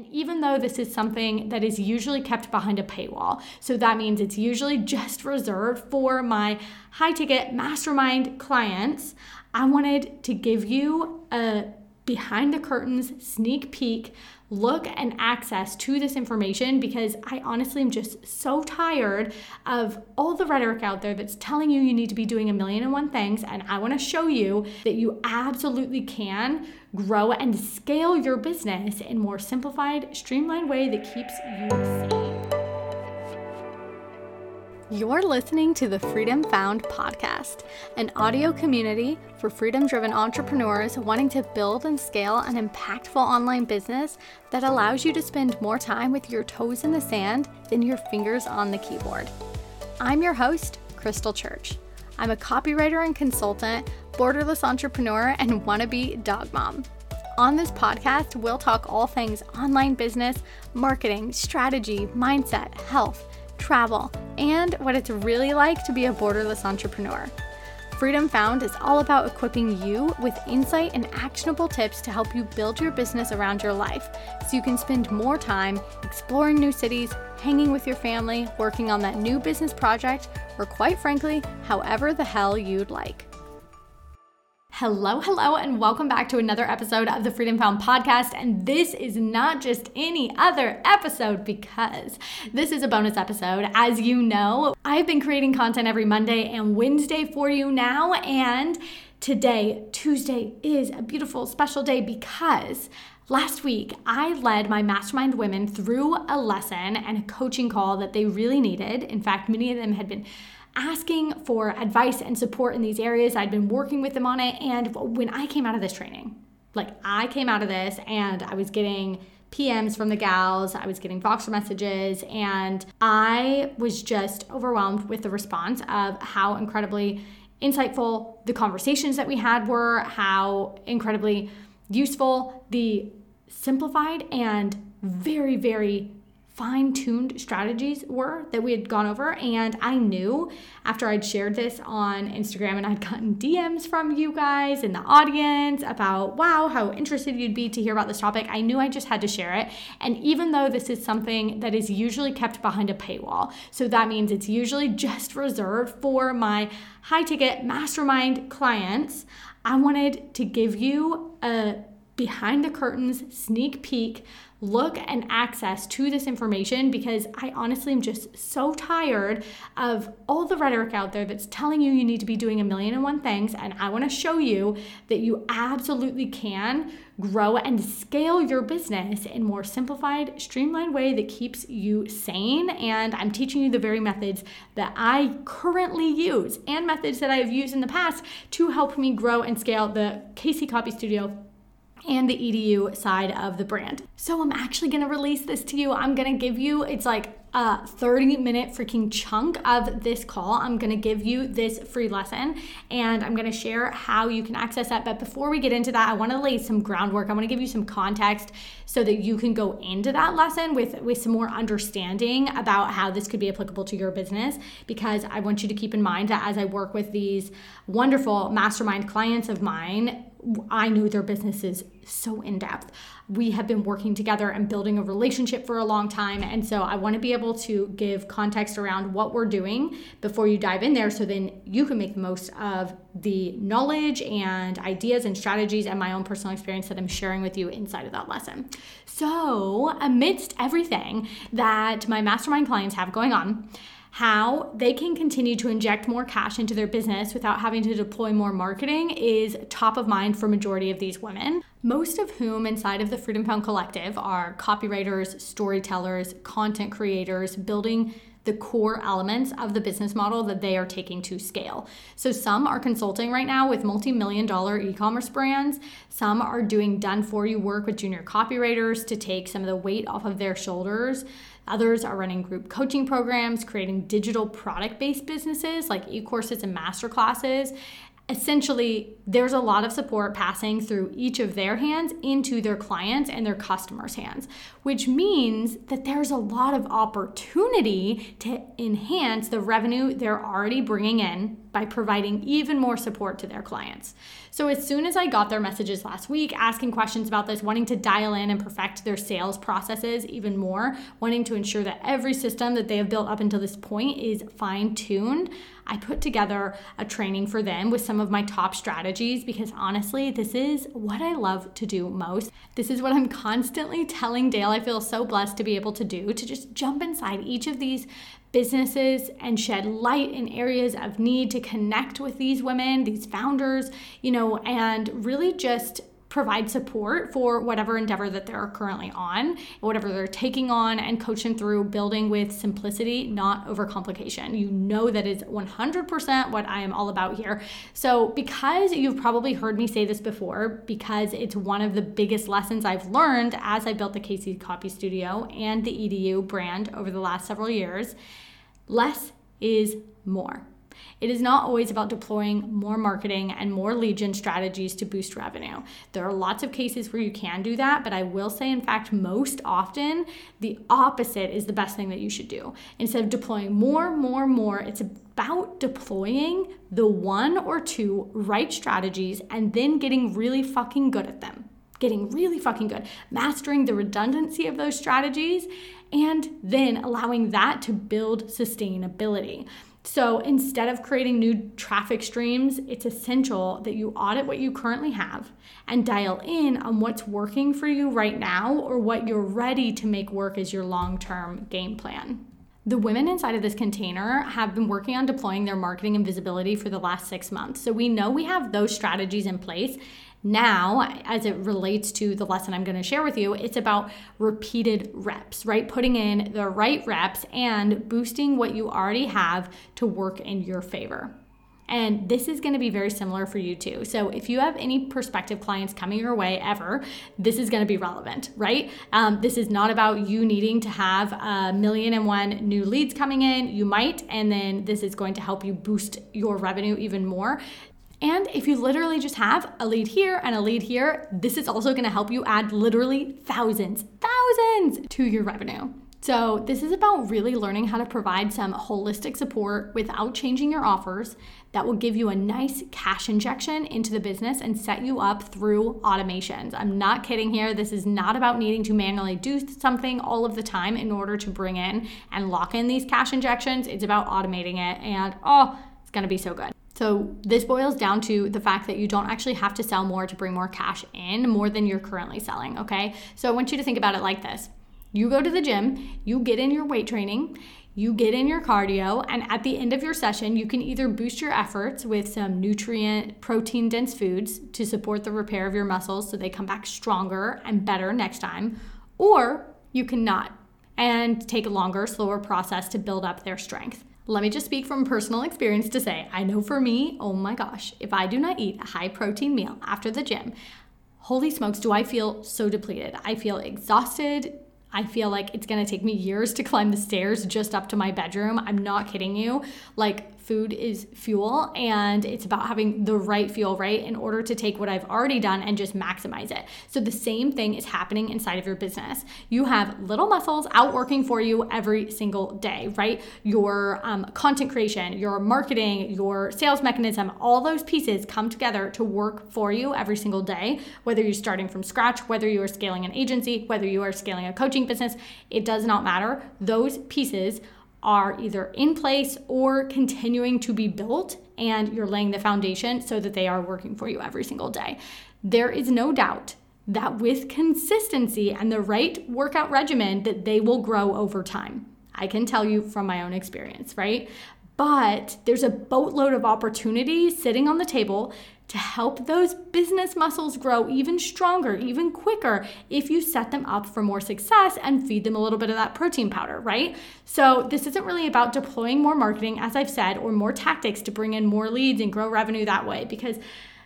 And even though this is something that is usually kept behind a paywall, so that means it's usually just reserved for my high ticket mastermind clients, I wanted to give you a behind the curtains sneak peek look and access to this information because I honestly am just so tired of all the rhetoric out there that's telling you you need to be doing a million and one things. And I want to show you that you absolutely can grow and scale your business in more simplified, streamlined way that keeps you sane. You're listening to the Freedom Found podcast, an audio community for freedom driven entrepreneurs wanting to build and scale an impactful online business that allows you to spend more time with your toes in the sand than your fingers on the keyboard. I'm your host, Krystle Church. I'm a copywriter and consultant, borderless entrepreneur, and wannabe dog mom. On this podcast, we'll talk all things online business, marketing, strategy, mindset, health travel, and what it's really like to be a borderless entrepreneur. Freedom Found is all about equipping you with insight and actionable tips to help you build your business around your life so you can spend more time exploring new cities, hanging with your family, working on that new business project, or quite frankly, however the hell you'd like. Hello, hello, and welcome back to another episode of the Freedom Found podcast. And this is not just any other episode because this is a bonus episode. As you know, I've been creating content every Monday and Wednesday for you now. And today, Tuesday, is a beautiful, special day because Last week, I led my mastermind women through a lesson and a coaching call that they really needed. In fact, many of them had been asking for advice and support in these areas. I'd been working with them on it. And when I came out of this training, like I came out of this and I was getting PMs from the gals, I was getting Voxer messages, and I was just overwhelmed with the response of how incredibly insightful the conversations that we had were, how incredibly useful the simplified and very, very fine tuned strategies were that we had gone over. And I knew after I'd shared this on Instagram and I'd gotten DMs from you guys in the audience about, wow, how interested you'd be to hear about this topic, I knew I just had to share it. And even though this is something that is usually kept behind a paywall, so that means it's usually just reserved for my high ticket mastermind clients, I wanted to give you a behind the curtains sneak peek look and access to this information because I honestly am just so tired of all the rhetoric out there that's telling you you need to be doing a million and one things. And I want to show you that you absolutely can grow and scale your business in more simplified, streamlined way that keeps you sane. And I'm teaching you the very methods that I currently use and methods that I have used in the past to help me grow and scale the KC Copy Studio and the EDU side of the brand. So I'm actually gonna release this to you. I'm gonna give you, it's like a 30 minute freaking chunk of this call. I'm gonna give you this free lesson and I'm gonna share how you can access that. But before we get into that, I wanna lay some groundwork. I wanna give you some context so that you can go into that lesson with, with some more understanding about how this could be applicable to your business. Because I want you to keep in mind that as I work with these wonderful mastermind clients of mine, I know their businesses so in depth. We have been working together and building a relationship for a long time. And so I want to be able to give context around what we're doing before you dive in there so then you can make the most of the knowledge and ideas and strategies and my own personal experience that I'm sharing with you inside of that lesson. So, amidst everything that my mastermind clients have going on, how they can continue to inject more cash into their business without having to deploy more marketing is top of mind for majority of these women most of whom inside of the freedom found collective are copywriters storytellers content creators building the core elements of the business model that they are taking to scale. So, some are consulting right now with multi million dollar e commerce brands. Some are doing done for you work with junior copywriters to take some of the weight off of their shoulders. Others are running group coaching programs, creating digital product based businesses like e courses and master classes essentially there's a lot of support passing through each of their hands into their clients and their customers' hands, which means that there's a lot of opportunity to enhance the revenue they're already bringing in by providing even more support to their clients. So, as soon as I got their messages last week asking questions about this, wanting to dial in and perfect their sales processes even more, wanting to ensure that every system that they have built up until this point is fine tuned, I put together a training for them with some of my top strategies because honestly, this is what I love to do most. This is what I'm constantly telling Dale I feel so blessed to be able to do to just jump inside each of these businesses and shed light in areas of need to connect with these women, these founders, you know, and really just provide support for whatever endeavor that they're currently on, whatever they're taking on, and coach them through building with simplicity, not overcomplication. You know that is 100% what I am all about here. So, because you've probably heard me say this before, because it's one of the biggest lessons I've learned as I built the KC Copy Studio and the EDU brand over the last several years, less is more. It is not always about deploying more marketing and more gen strategies to boost revenue. There are lots of cases where you can do that, but I will say, in fact, most often the opposite is the best thing that you should do. Instead of deploying more, more, more, it's about deploying the one or two right strategies and then getting really fucking good at them getting really fucking good, mastering the redundancy of those strategies, and then allowing that to build sustainability. So instead of creating new traffic streams, it's essential that you audit what you currently have and dial in on what's working for you right now or what you're ready to make work as your long term game plan. The women inside of this container have been working on deploying their marketing and visibility for the last six months. So we know we have those strategies in place now, as it relates to the lesson I'm going to share with you, it's about repeated reps, right? Putting in the right reps and boosting what you already have to work in your favor. And this is going to be very similar for you too. So, if you have any prospective clients coming your way ever, this is going to be relevant, right? Um, this is not about you needing to have a million and one new leads coming in. You might, and then this is going to help you boost your revenue even more. And if you literally just have a lead here and a lead here, this is also gonna help you add literally thousands, thousands to your revenue. So, this is about really learning how to provide some holistic support without changing your offers that will give you a nice cash injection into the business and set you up through automations. I'm not kidding here. This is not about needing to manually do something all of the time in order to bring in and lock in these cash injections. It's about automating it, and oh, it's gonna be so good. So, this boils down to the fact that you don't actually have to sell more to bring more cash in, more than you're currently selling, okay? So, I want you to think about it like this you go to the gym, you get in your weight training, you get in your cardio, and at the end of your session, you can either boost your efforts with some nutrient, protein dense foods to support the repair of your muscles so they come back stronger and better next time, or you cannot and take a longer, slower process to build up their strength. Let me just speak from personal experience to say, I know for me, oh my gosh, if I do not eat a high protein meal after the gym, holy smokes, do I feel so depleted. I feel exhausted. I feel like it's gonna take me years to climb the stairs just up to my bedroom. I'm not kidding you. Like, food is fuel and it's about having the right fuel, right? In order to take what I've already done and just maximize it. So the same thing is happening inside of your business. You have little muscles out working for you every single day, right? Your um, content creation, your marketing, your sales mechanism, all those pieces come together to work for you every single day, whether you're starting from scratch, whether you are scaling an agency, whether you are scaling a coaching business, it does not matter. Those pieces are either in place or continuing to be built, and you're laying the foundation so that they are working for you every single day. There is no doubt that with consistency and the right workout regimen that they will grow over time. I can tell you from my own experience, right? But there's a boatload of opportunities sitting on the table to help those business muscles grow even stronger, even quicker if you set them up for more success and feed them a little bit of that protein powder, right? So, this isn't really about deploying more marketing, as I've said, or more tactics to bring in more leads and grow revenue that way because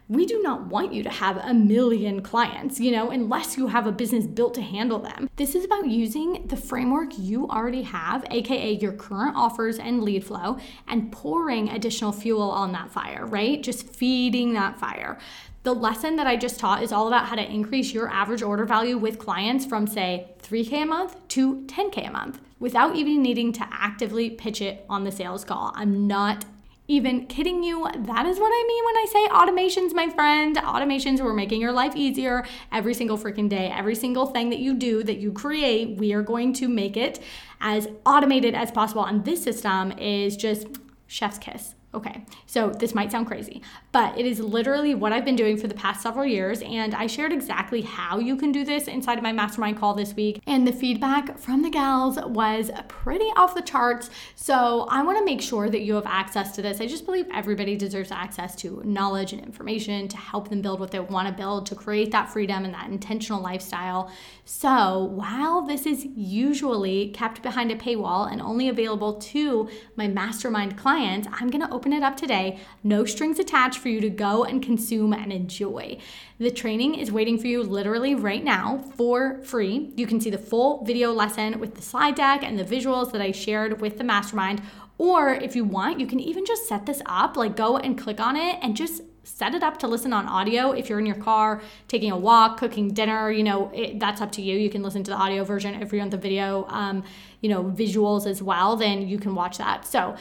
we do not want you to have a million clients, you know, unless you have a business built to handle them. This is about using the framework you already have, aka your current offers and lead flow, and pouring additional fuel on that fire, right? Just feeding that fire. The lesson that I just taught is all about how to increase your average order value with clients from, say, 3K a month to 10K a month without even needing to actively pitch it on the sales call. I'm not even kidding you. That is what I mean when I say automations, my friend. Automations, we're making your life easier every single freaking day. Every single thing that you do, that you create, we are going to make it as automated as possible. And this system is just chef's kiss. Okay, so this might sound crazy, but it is literally what I've been doing for the past several years. And I shared exactly how you can do this inside of my mastermind call this week. And the feedback from the gals was pretty off the charts. So I wanna make sure that you have access to this. I just believe everybody deserves access to knowledge and information to help them build what they wanna build, to create that freedom and that intentional lifestyle. So while this is usually kept behind a paywall and only available to my mastermind clients, I'm gonna open open it up today. No strings attached for you to go and consume and enjoy. The training is waiting for you literally right now for free. You can see the full video lesson with the slide deck and the visuals that I shared with the mastermind. Or if you want, you can even just set this up, like go and click on it and just set it up to listen on audio if you're in your car taking a walk cooking dinner you know it, that's up to you you can listen to the audio version if you want the video um, you know visuals as well then you can watch that so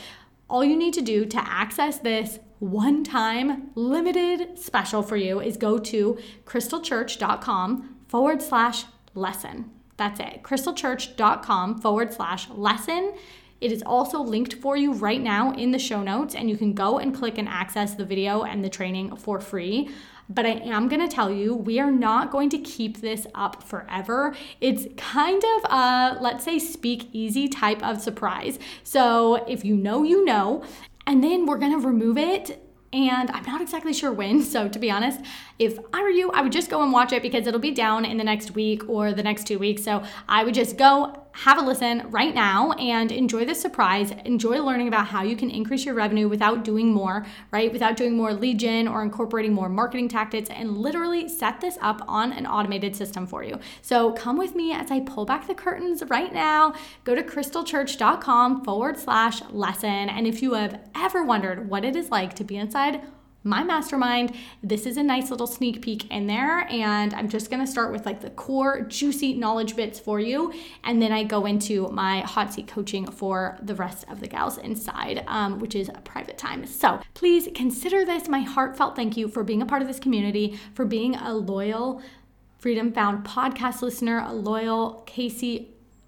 all you need to do to access this one time limited special for you is go to krystlechurch.com forward slash lesson. That's it. krystlechurch.com forward slash lesson. It is also linked for you right now in the show notes, and you can go and click and access the video and the training for free. But I am to tell you, we are not going to keep this up forever. It's kind of a, let's say, speak easy type of surprise. So if you know, you know. And then we're gonna remove it and I'm not exactly sure when. So, to be honest, if I were you, I would just go and watch it because it'll be down in the next week or the next two weeks. So, I would just go have a listen right now and enjoy the surprise. Enjoy learning about how you can increase your revenue without doing more, right? Without doing more lead gen or incorporating more marketing tactics and literally set this up on an automated system for you. So come with me as I pull back the curtains right now. Go to krystlechurch.com forward slash lesson. And if you have ever wondered what it is like to be inside my mastermind. This is a nice little sneak peek in there. And I'm just gonna start with like the core juicy knowledge bits for you. And then I go into my hot seat coaching for the rest of the gals inside, um, which is a private time. So please consider this my heartfelt thank you for being a part of this community, for being a loyal Freedom Found podcast listener, a loyal KC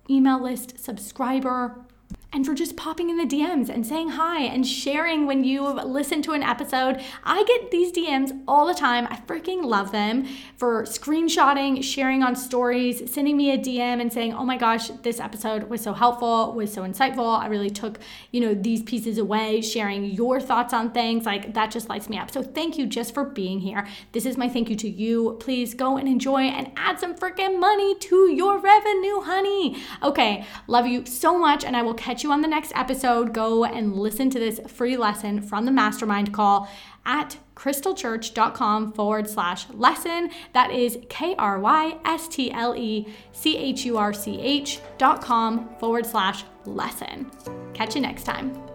email list subscriber and for just popping in the DMs and saying hi and sharing when you listen to an episode. I get these DMs all the time. I freaking love them for screenshotting, sharing on stories, sending me a DM and saying, "Oh my gosh, this episode was so helpful, was so insightful. I really took, you know, these pieces away, sharing your thoughts on things. Like that just lights me up." So thank you just for being here. This is my thank you to you. Please go and enjoy and add some freaking money to your revenue, honey. Okay, love you so much and I will catch you on the next episode. Go and listen to this free lesson from the mastermind call at krystlechurch.com forward slash lesson. That is K R Y S T L E C H U R C H dot com forward slash lesson. Catch you next time.